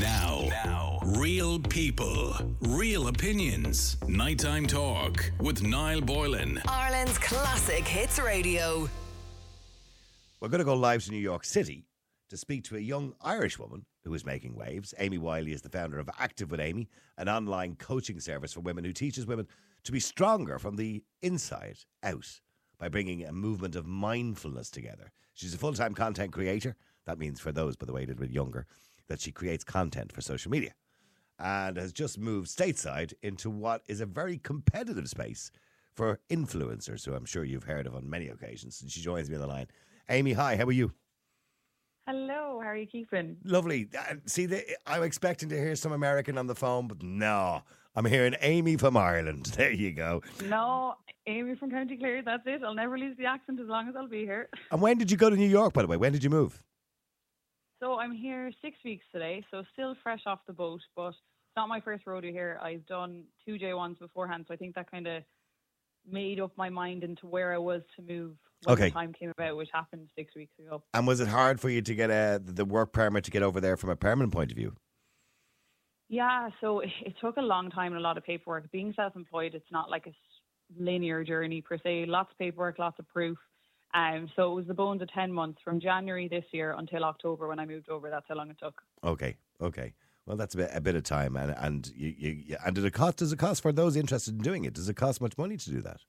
Now, now, real people, real opinions. Nighttime talk with Niall Boylan. Ireland's classic hits radio. We're going to go live to New York City to speak to a young Irish woman who is making waves. Amie Wiley is the founder of Active with Amie, an online coaching service for women who teaches women to be stronger from the inside out by bringing a movement of mindfulness together. She's a full time content creator. That means, for those, by the way, a little bit younger, that she creates content for social media and has just moved stateside into what is a very competitive space for influencers, who I'm sure you've heard of on many occasions. And she joins me on the line. Amie, hi, how are you? Hello, how are you keeping? Lovely. Uh, See, I'm expecting to hear some American on the phone, but no, I'm hearing Amie from Ireland. There you go. No, Amie from County Clare, that's it. I'll never lose the accent as long as I'll be here. And when did you go to New York, by the way? When did you move? So I'm here six weeks today, so still fresh off the boat, but it's not my first rodeo here. I've done two J1s beforehand, so I think that kind of made up my mind into where I was to move when Okay. the time came about, which happened six weeks ago. And was it hard for you to get a, the work permit to get over there from a permanent point of view? Yeah, so it it took a long time and a lot of paperwork. Being self-employed, it's not like a linear journey per se. Lots of paperwork, lots of proof. Um, so it was the bones of ten months from January this year until October when I moved over. That's how long it took. Okay, okay. Well, that's a bit, a bit of time, and and you, you, and did it cost? Does it cost for those interested in doing it? Does it cost much money to do that?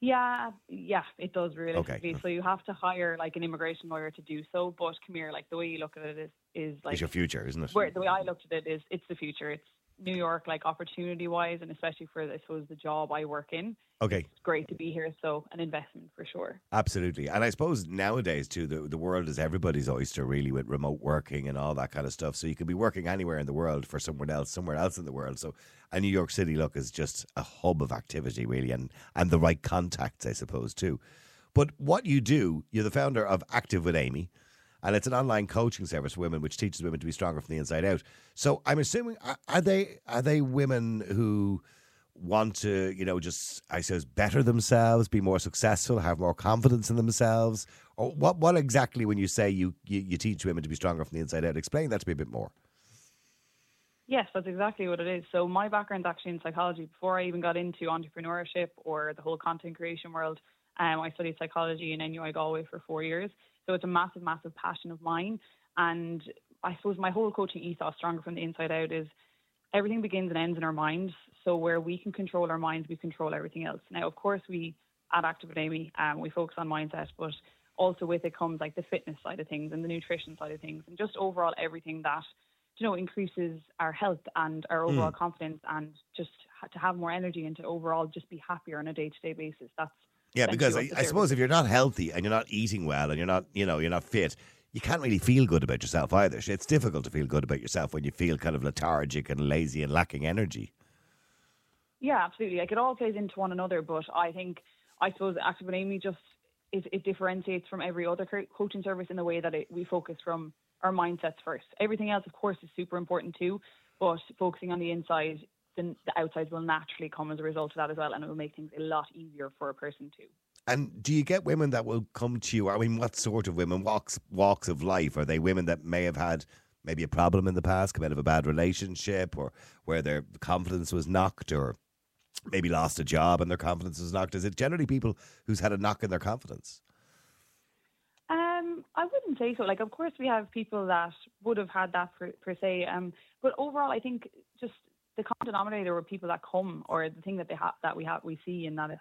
Yeah, yeah, it does realistically. So you have to hire like an immigration lawyer to do so. But come here, like the way you look at it is is like it's your future, isn't it? where the way I looked at it is it's the future. It's New York, like opportunity wise, and especially for I suppose the job I work in. Okay, It's great to be here. So an investment for sure. absolutely. And I suppose nowadays too, the the world is everybody's oyster, really, with remote working and all that kind of stuff. So you could be working anywhere in the world for someone else, somewhere else in the world. So, and New York City, look, is just a hub of activity, really, and and the right contacts, I suppose, too. But what you do, you're the founder of Active with Amie, and it's an online coaching service for women which teaches women to be stronger from the inside out. So I'm assuming are- they are they women who want to, you know, just I suppose better themselves, be more successful, have more confidence in themselves? Or what what exactly when you say you, you, you teach women to be stronger from the inside out? Explain that to me a bit more. Yes, that's exactly what it is. So my background's actually in psychology. Before I even got into entrepreneurship or the whole content creation world, um, I studied psychology in NUI Galway for four years. So it's a massive, massive passion of mine. And I suppose my whole coaching ethos, Stronger from the Inside Out, is everything begins and ends in our minds. So where we can control our minds, we control everything else. Now, of course, we at Active Amie, um, we focus on mindset, but also with it comes like the fitness side of things and the nutrition side of things, and just overall everything that you know increases our health and our overall confidence, and just ha- to have more energy and to overall just be happier on a day to day basis. That's Yeah, because I, I suppose if you're not healthy and you're not eating well and you're not, you know, you're not fit, you can't really feel good about yourself either. It's difficult to feel good about yourself when you feel kind of lethargic and lazy and lacking energy. Yeah, absolutely. Like it all plays into one another, but I think I suppose Active with Amie just it, it differentiates from every other coaching service in the way that it, we focus from our mindsets first. Everything else, of course, is super important too, but focusing on the inside, then the outside will naturally come as a result of that as well, and it will make things a lot easier for a person too. And do you get women that will come to you? I mean, what sort of women? Walks walks of life? Are they women that may have had maybe a problem in the past, come out of a bad relationship, or where their confidence was knocked, or maybe lost a job and their confidence was knocked? Is it generally people who's had a knock in their confidence? Um, I wouldn't say so. Like, of course, we have people that would have had that per, per se. Um, but overall, I think just the common denominator were people that come, or the thing that they have that we have we see, and that it,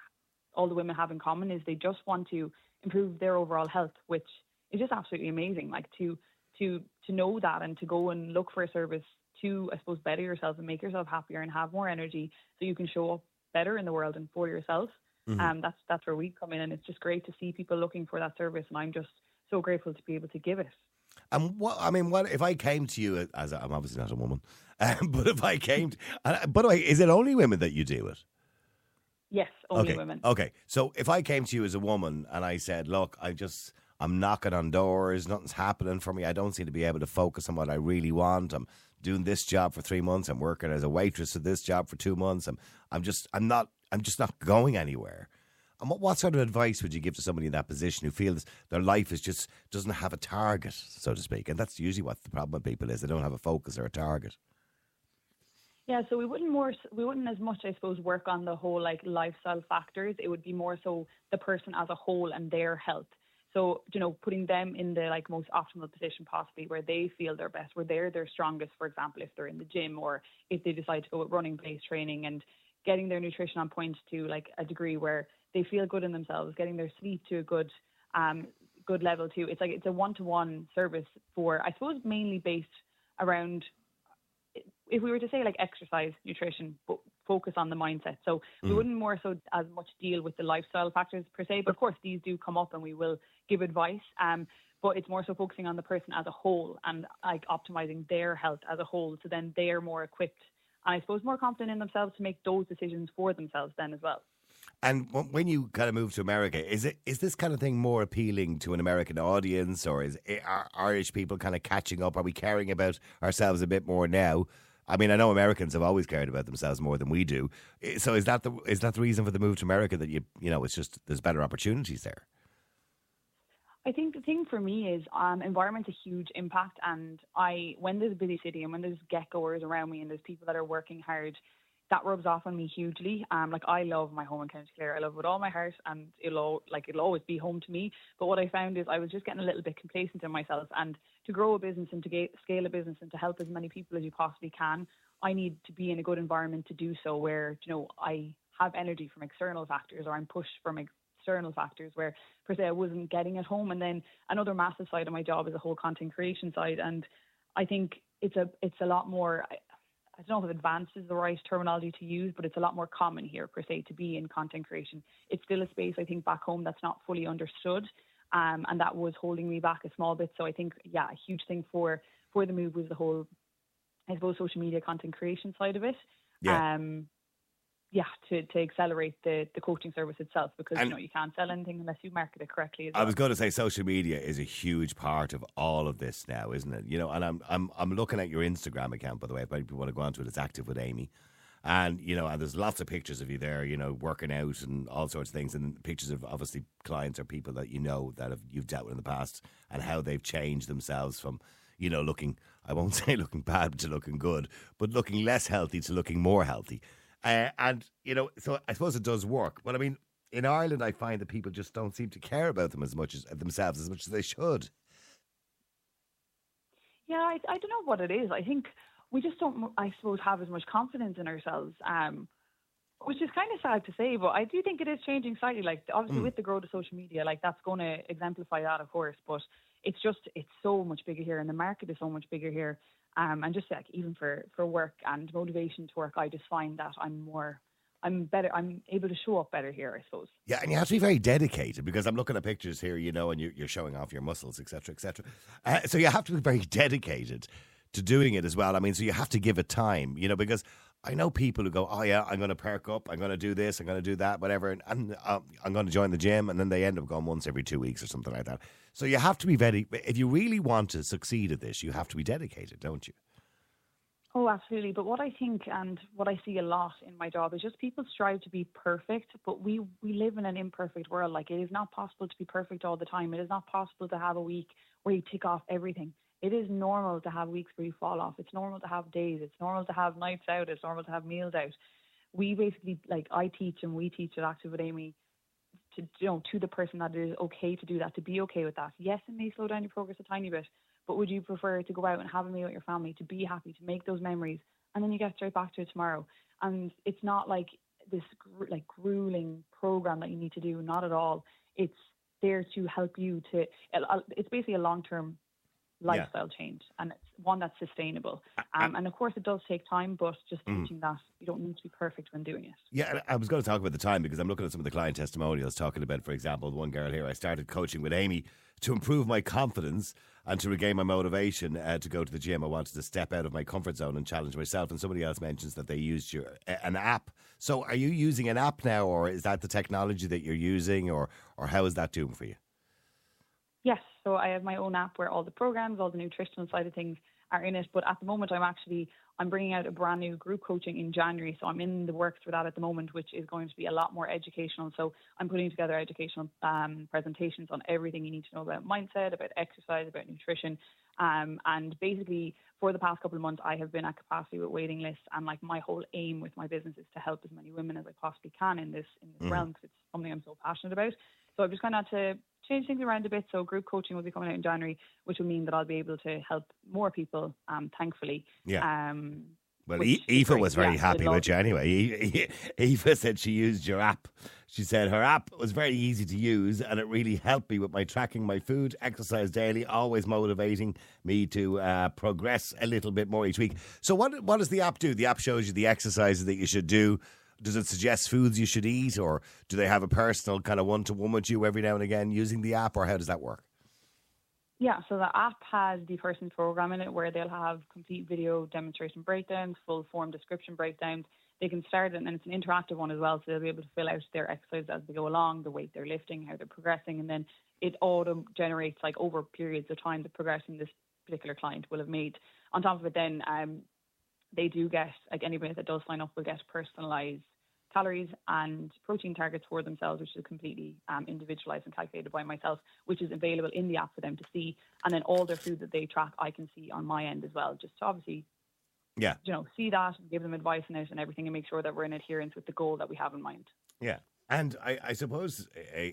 all the women have in common is they just want to improve their overall health, which is just absolutely amazing. Like to to to know that and to go and look for a service to, I suppose, better yourself and make yourself happier and have more energy, so you can show up better in the world and for yourself. Um, that's that's where we come in, and it's just great to see people looking for that service, and I'm just so grateful to be able to give it. And what I mean, what if I came to you as I'm obviously not a woman, um, but if I came, to, and, by the way, is it only women that you deal with? Yes, only okay. women. Okay. So if I came to you as a woman and I said, "Look, I just I'm knocking on doors, nothing's happening for me. I don't seem to be able to focus on what I really want. I'm doing this job for 3 months, I'm working as a waitress at this job for 2 months. I'm I'm just I'm not I'm just not going anywhere." And what, what sort of advice would you give to somebody in that position who feels their life is just doesn't have a target, so to speak? And that's usually what the problem with people is. They don't have a focus or a target. Yeah, so we wouldn't more we wouldn't as much I suppose work on the whole like lifestyle factors. It would be more so the person as a whole and their health. So, you know, putting them in the like most optimal position possibly where they feel their best, where they're their strongest, for example, if they're in the gym or if they decide to go with running based training and getting their nutrition on point to like a degree where they feel good in themselves, getting their sleep to a good um good level too. It's like it's a one to one service for I suppose mainly based around if we were to say like exercise, nutrition, but focus on the mindset. So mm. we wouldn't more so as much deal with the lifestyle factors per se, but of course these do come up and we will give advice. Um, but it's more so focusing on the person as a whole and like optimizing their health as a whole. So then they are more equipped I suppose more confident in themselves to make those decisions for themselves then as well. And when you kind of move to America, is it is this kind of thing more appealing to an American audience, or is eh, are Irish people kind of catching up? Are we caring about ourselves a bit more now? I mean, I know Americans have always cared about themselves more than we do. Eh, so is that the is that the reason for the move to America that you you know it's just there's better opportunities there? I think the thing for me is um, environment's a huge impact, and I when there's a busy city and when there's get goers around me and there's people that are working hard, that rubs off on me hugely. Um, like I love my home in County Clare, I love it with all my heart, and it'll like it'll always be home to me. But what I found is I was just getting a little bit complacent in myself, and to grow a business and to get, scale a business and to help as many people as you possibly can, I need to be in a good environment to do so, where you know I have energy from external factors or I'm pushed from external factors where per se I wasn't getting at home. And then another massive side of my job is the whole content creation side. And I think it's a it's a lot more I, I don't know if advanced is the right terminology to use, but it's a lot more common here per se to be in content creation. It's still a space I think back home that's not fully understood. Um, and that was holding me back a small bit. So I think, yeah, a huge thing for for the move was the whole, I suppose, social media content creation side of it. Yeah. Um, yeah, to, to accelerate the, the coaching service itself because and you know you can't sell anything unless you market it correctly. I was going to say social media is a huge part of all of this now, isn't it? You know, and I'm I'm I'm looking at your Instagram account by the way. If people want to go onto it, it's active with Amie. And you know, and there's lots of pictures of you there, you know, working out and all sorts of things, and pictures of obviously clients or people that you know that have you've dealt with in the past, and how they've changed themselves from, you know, looking I won't say looking bad to looking good, but looking less healthy to looking more healthy. Uh, and, you know, so I suppose it does work. But I mean, in Ireland, I find that people just don't seem to care about them as much as themselves as much as they should. Yeah, I, I don't know what it is. I think we just don't, I suppose, have as much confidence in ourselves, um, which is kind of sad to say. But I do think it is changing slightly. Like obviously mm. with the growth of social media, like that's going to exemplify that, of course. But it's just it's so much bigger here, and the market is so much bigger here. Um, and just like even for, for work and motivation to work, I just find that I'm more I'm better. I'm able to show up better here, I suppose. Yeah, and you have to be very dedicated because I'm looking at pictures here, you know, and you're, you're showing off your muscles, etc., etc. Uh, so you have to be very dedicated to doing it as well. I mean, so you have to give it time, you know, because I know people who go, oh yeah, I'm going to perk up, I'm going to do this, I'm going to do that, whatever, and, uh, I'm going to join the gym, and then they end up going once every two weeks or something like that. So you have to be very, if you really want to succeed at this, you have to be dedicated, don't you? Oh, absolutely. But what I think and what I see a lot in my job is just people strive to be perfect, but we, we live in an imperfect world. Like it is not possible to be perfect all the time. It is not possible to have a week where you tick off everything it is normal to have weeks where you fall off. It's normal to have days. It's normal to have nights out. It's normal to have meals out. We basically like I teach and we teach at Active with Amie to you know to the person that it is okay to do that, to be okay with that. Yes, it may slow down your progress a tiny bit, but would you prefer to go out and have a meal with your family, to be happy, to make those memories, and then you get straight back to it tomorrow? And it's not like this like grueling program that you need to do. Not at all. It's there to help you to. It's basically a long term lifestyle yeah. change and it's one that's sustainable. Um, and of course, it does take time, but just mm. teaching that you don't need to be perfect when doing it. Yeah, I was going to talk about the time because I'm looking at some of the client testimonials talking about, for example, one girl here. I started coaching with Amie to improve my confidence and to regain my motivation uh, to go to the gym. I wanted to step out of my comfort zone and challenge myself. And somebody else mentions that they used your an app. So, are you using an app now, or is that the technology that you're using, or or how is that doing for you? Yes, so I have my own app where all the programs, all the nutritional side of things are in it. But at the moment, I'm actually I'm bringing out a brand new group coaching in January, so I'm in the works for that at the moment, which is going to be a lot more educational. So I'm putting together educational um, presentations on everything you need to know about mindset, about exercise, about nutrition, um, and basically for the past couple of months, I have been at capacity with waiting lists, and like my whole aim with my business is to help as many women as I possibly can in this in this mm. realm because it's something I'm so passionate about. So I've just kind of had to change things around a bit. So group coaching will be coming out in January, which will mean that I'll be able to help more people. Um, thankfully. Yeah. Um, well, Eva was very yeah, happy with you anyway. Eva said she used your app. She said her app was very easy to use and it really helped me with my tracking my food, exercise daily, always motivating me to uh, progress a little bit more each week. So, what what does the app do? The app shows you the exercises that you should do does it suggest foods you should eat, or do they have a personal kind of one to one with you every now and again using the app, or how does that work? Yeah, so the app has the person's program in it where they'll have complete video demonstration breakdowns, full form description breakdowns. They can start it, and it's an interactive one as well, so they'll be able to fill out their exercise as they go along, the weight they're lifting, how they're progressing, and then it auto generates like over periods of time the progression this particular client will have made. On top of it, then um, they do get like anybody that does sign up will get personalised calories and protein targets for themselves, which is completely um, individualized and calculated by myself, which is available in the app for them to see. And then all their food that they track, I can see on my end as well, just to obviously, yeah, you know, see that, and give them advice on it and everything, and make sure that we're in adherence with the goal that we have in mind. Yeah. And I, I suppose,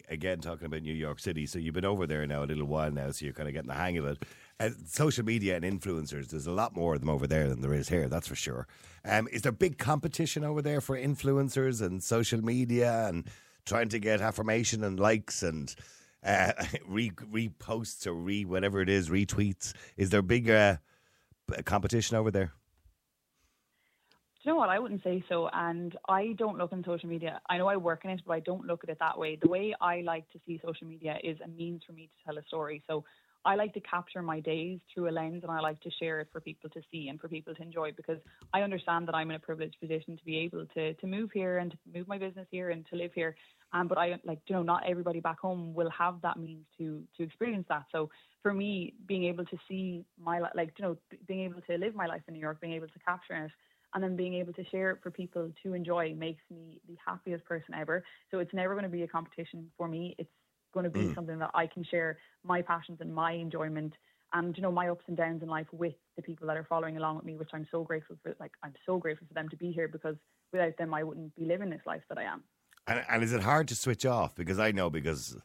again, talking about New York City, so you've been over there now a little while now, so you're kind of getting the hang of it. Uh, social media and influencers, there's a lot more of them over there than there is here, that's for sure. Um, is there big competition over there for influencers and social media and trying to get affirmation and likes and uh, re- reposts or re whatever it is, retweets? Is there big uh, competition over there? You know what? I wouldn't say so. And I don't look in social media. I know I work in it, but I don't look at it that way. The way I like to see social media is a means for me to tell a story. So I like to capture my days through a lens and I like to share it for people to see and for people to enjoy because I understand that I'm in a privileged position to be able to to move here and to move my business here and to live here. Um, but I like you know not everybody back home will have that means to to experience that. So for me, being able to see my like you know being able to live my life in New York, being able to capture it and then being able to share it for people to enjoy makes me the happiest person ever. So it's never going to be a competition for me. It's going to be mm. something that I can share my passions and my enjoyment and you know my ups and downs in life with the people that are following along with me, which I'm so grateful for. Like I'm so grateful for them to be here because without them, I wouldn't be living this life that I am. And, and is it hard to switch off? Because I know because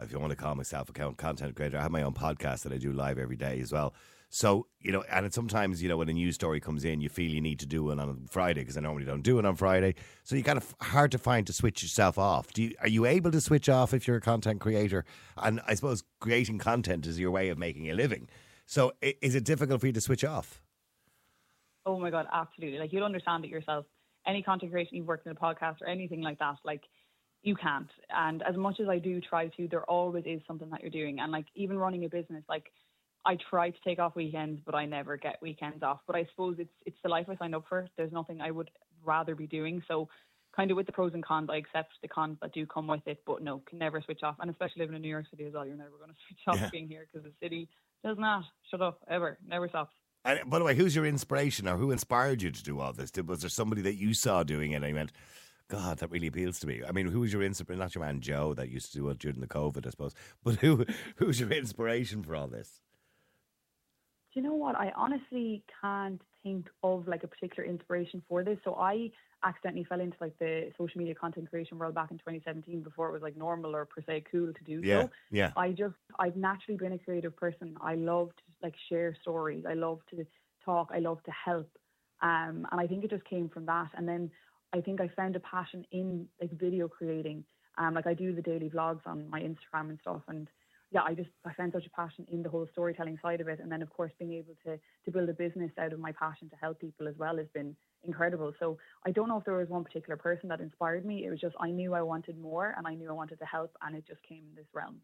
if you want to call myself a content creator, I have my own podcast that I do live every day as well. So, you know, and sometimes, you know, when a news story comes in, you feel you need to do it on Friday because I normally don't do it on Friday. So you kind of hard to find to switch yourself off. Do you, are you able to switch off if you're a content creator? And I suppose creating content is your way of making a living. So is it difficult for you to switch off? Oh my God, absolutely. Like you'll understand it yourself. Any content creation you've worked in a podcast or anything like that, like you can't. And as much as I do try to, there always is something that you're doing. And like even running a business, like I try to take off weekends, but I never get weekends off. But I suppose it's it's the life I signed up for. There's nothing I would rather be doing. So kind of with the pros and cons, I accept the cons that do come with it, but no, can never switch off. And especially living in New York City as well, you're never going to switch off yeah. being here because the city does not shut up ever, never stops. And by the way, who's your inspiration or who inspired you to do all this? Was there somebody that you saw doing it and you went, God, that really appeals to me. I mean, who was your inspiration? Not your man Joe that used to do it during the COVID, I suppose, but who who's your inspiration for all this? Do you know what? I honestly can't think of like a particular inspiration for this. So I accidentally fell into like the social media content creation world back in 2017 before it was like normal or per se cool to do yeah, so. Yeah. I just I've naturally been a creative person. I love to like share stories. I love to talk. I love to help. Um, and I think it just came from that. And then I think I found a passion in like video creating. Um, like I do the daily vlogs on my Instagram and stuff, and yeah, I just I found such a passion in the whole storytelling side of it, and then of course being able to to build a business out of my passion to help people as well has been incredible. So I don't know if there was one particular person that inspired me. It was just I knew I wanted more, and I knew I wanted to help, and it just came in this realm.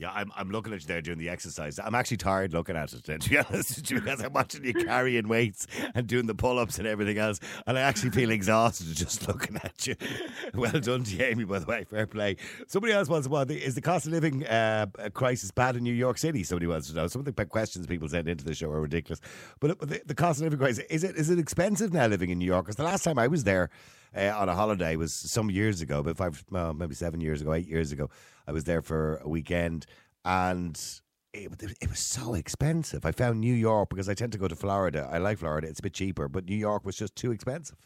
Yeah, I'm, I'm looking at you there doing the exercise. I'm actually tired looking at it, to be honest because I'm watching you carrying weights and doing the pull ups and everything else. And I actually feel exhausted just looking at you. Well done Amie, by the way. Fair play. Somebody else wants to know is the cost of living uh, crisis bad in New York City? Somebody wants to know. Some of the questions people send into the show are ridiculous. But the, the cost of living crisis, is it, is it expensive now living in New York? Because the last time I was there, uh, on a holiday was some years ago, but five, well, maybe seven years ago, eight years ago. I was there for a weekend, and it, it was so expensive. I found New York because I tend to go to Florida. I like Florida; it's a bit cheaper, but New York was just too expensive.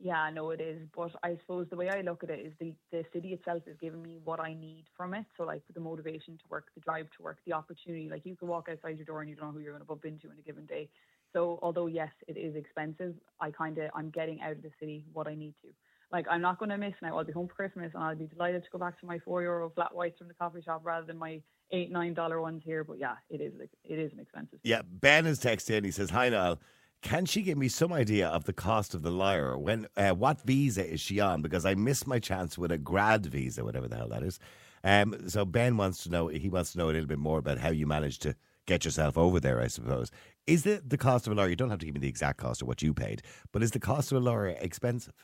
Yeah, I know it is, but I suppose the way I look at it is the the city itself is giving me what I need from it. So like the motivation to work, the drive to work, the opportunity. Like you can walk outside your door and you don't know who you're going to bump into in a given day. So although yes, it is expensive, I kind of I'm getting out of the city what I need to. Like I'm not going to miss now. I'll be home for Christmas and I'll be delighted to go back to my four euro flat whites from the coffee shop rather than my eight nine dollar ones here. But yeah, it is it is an expensive. Yeah, Ben is texting. He says, "Hi Niall." Can she give me some idea of the cost of the lyre? When uh, what visa is she on? Because I missed my chance with a grad visa, whatever the hell that is. Um, so Ben wants to know. He wants to know a little bit more about how you managed to get yourself over there. I suppose is it the cost of a lawyer? You don't have to give me the exact cost of what you paid, but is the cost of a lawyer expensive?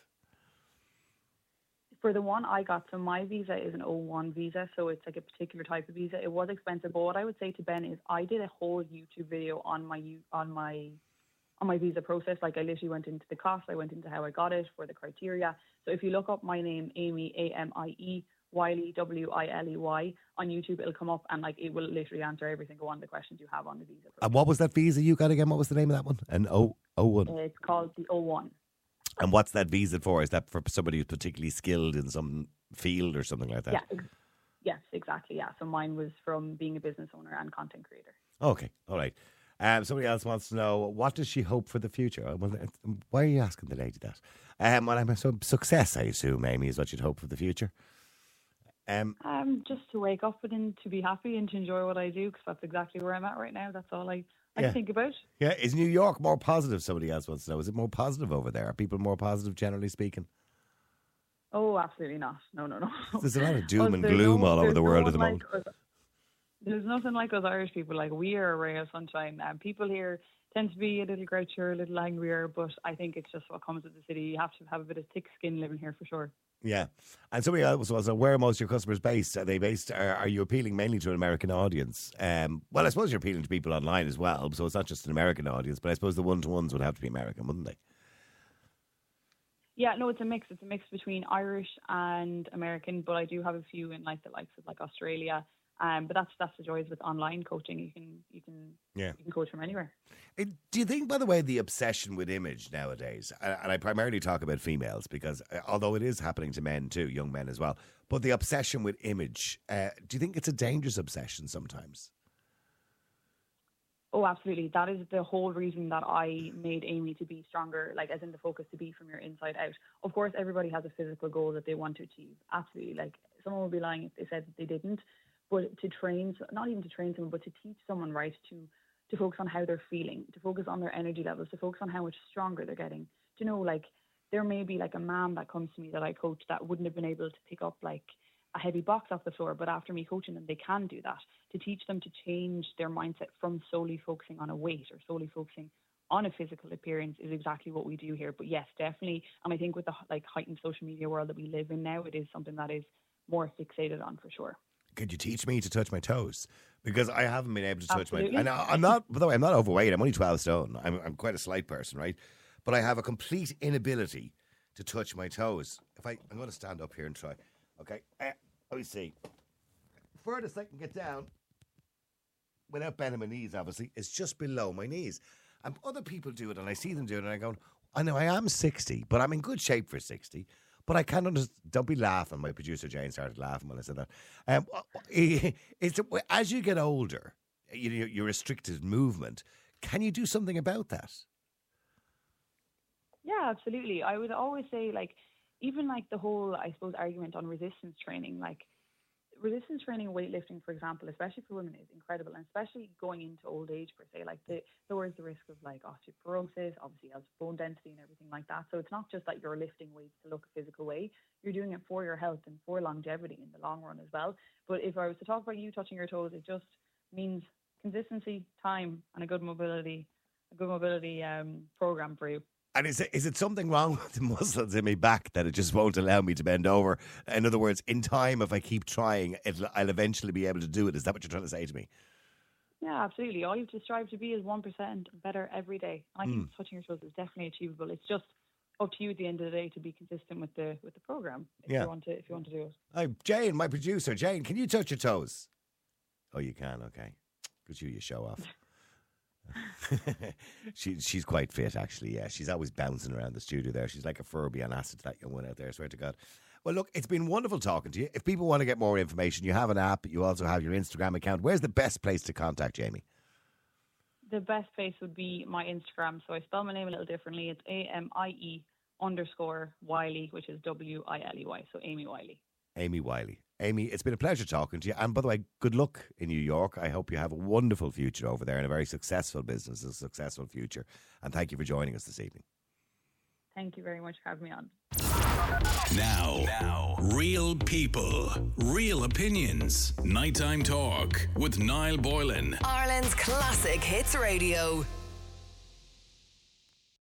For the one I got, so my visa is an O1 visa, so it's like a particular type of visa. It was expensive, but what I would say to Ben is I did a whole YouTube video on my on my on my visa process. Like I literally went into the cost, I went into how I got it, for the criteria. So if you look up my name, Amie A M I E Wiley W I L E Y on YouTube, it'll come up and like it will literally answer every single one of the questions you have on the visa. Process. And what was that visa you got again? What was the name of that one? An O O one. It's called the O one. And what's that visa for? Is that for somebody who's particularly skilled in some field or something like that? Yeah. Yes, exactly. Yeah. So mine was from being a business owner and content creator. Okay. All right. Um, somebody else wants to know what does she hope for the future? Why are you asking the lady that? Um, well, I'm so success, I assume, Amie, is what you'd hope for the future. Um, um, just to wake up and to be happy and to enjoy what I do because that's exactly where I'm at right now. That's all I, I yeah. think about. Yeah, is New York more positive? Somebody else wants to know. Is it more positive over there? Are people more positive, generally speaking? Oh, absolutely not. No, no, no. There's a lot of doom and gloom no, all over the world no at the moment. Like there's nothing like us Irish people. Like we are a ray of sunshine. And people here tend to be a little grouchier, a little angrier, but I think it's just what comes with the city. You have to have a bit of thick skin living here for sure. Yeah, and somebody else was uh, where are most of your customers based? Are they based? Are, are you appealing mainly to an American audience? Um, well, I suppose you're appealing to people online as well, so it's not just an American audience. But I suppose the one to ones would have to be American, wouldn't they? Yeah, no, it's a mix. It's a mix between Irish and American, but I do have a few in like the likes of like Australia um, but that's that's the joys with online coaching. You can you can yeah. you can coach from anywhere. Do you think, by the way, the obsession with image nowadays, and I primarily talk about females because uh, although it is happening to men too, young men as well, but the obsession with image, uh, do you think it's a dangerous obsession sometimes? Oh, absolutely. That is the whole reason that I made Amie to be stronger, like as in the focus to be from your inside out. Of course, everybody has a physical goal that they want to achieve. Absolutely. Like someone would be lying if they said that they didn't but to train, not even to train someone, but to teach someone, right, to to focus on how they're feeling, to focus on their energy levels, to focus on how much stronger they're getting. Do you know, like there may be like a man that comes to me that I coach that wouldn't have been able to pick up like a heavy box off the floor, but after me coaching them, they can do that. To teach them to change their mindset from solely focusing on a weight or solely focusing on a physical appearance is exactly what we do here. But yes, definitely, and I think with the like heightened social media world that we live in now, it is something that is more fixated on for sure could you teach me to touch my toes? Because I haven't been able to touch Absolutely. my. And I'm not. By the way, I'm not overweight. I'm only 12 stone. I'm, I'm quite a slight person, right? But I have a complete inability to touch my toes. If I, I'm going to stand up here and try. Okay, uh, let me see. Furthest I can get down, without bending my knees, obviously, is just below my knees. And other people do it, and I see them do it, and I go, I know I am 60, but I'm in good shape for 60. But I can't understand. Don't be laughing. My producer Jane started laughing when I said that. Um, it's as you get older, you know, your restricted movement. Can you do something about that? Yeah, absolutely. I would always say, like, even like the whole, I suppose, argument on resistance training, like resistance training, weightlifting, for example, especially for women, is incredible, and especially going into old age per se. Like the lowers the risk of like osteoporosis, obviously has bone density and everything like that. So it's not just that you're lifting weights to look a physical way; you're doing it for your health and for longevity in the long run as well. But if I was to talk about you touching your toes, it just means consistency, time, and a good mobility, a good mobility um, program for you. And is it, is it something wrong with the muscles in my back that it just won't allow me to bend over? In other words, in time, if I keep trying, it'll, I'll eventually be able to do it. Is that what you're trying to say to me? Yeah, absolutely. All you have to strive to be is 1% better every day. And I think Mm. touching your toes is definitely achievable. It's just up to you at the end of the day to be consistent with the with the program if Yeah. you want to if you want to do it. Hi, Jane, my producer. Jane, can you touch your toes? Oh, you can. Okay, good you. You show off. she she's quite fit actually. Yeah, she's always bouncing around the studio there. She's like a Furby on acid. That young one out there. I swear to God. Well, look, it's been wonderful talking to you. If people want to get more information, you have an app. You also have your Instagram account. Where's the best place to contact Jamie? The best place would be my Instagram. So I spell my name a little differently. It's A M I E underscore Wiley, which is W I L E Y. So Amie Wiley. Amie Wiley. Amie, it's been a pleasure talking to you. And by the way, good luck in New York. I hope you have a wonderful future over there and a very successful business, a successful future. And thank you for joining us this evening. Thank you very much for having me on. Now, now, real people, real opinions. Nighttime talk with Niall Boylan. Ireland's classic hits radio.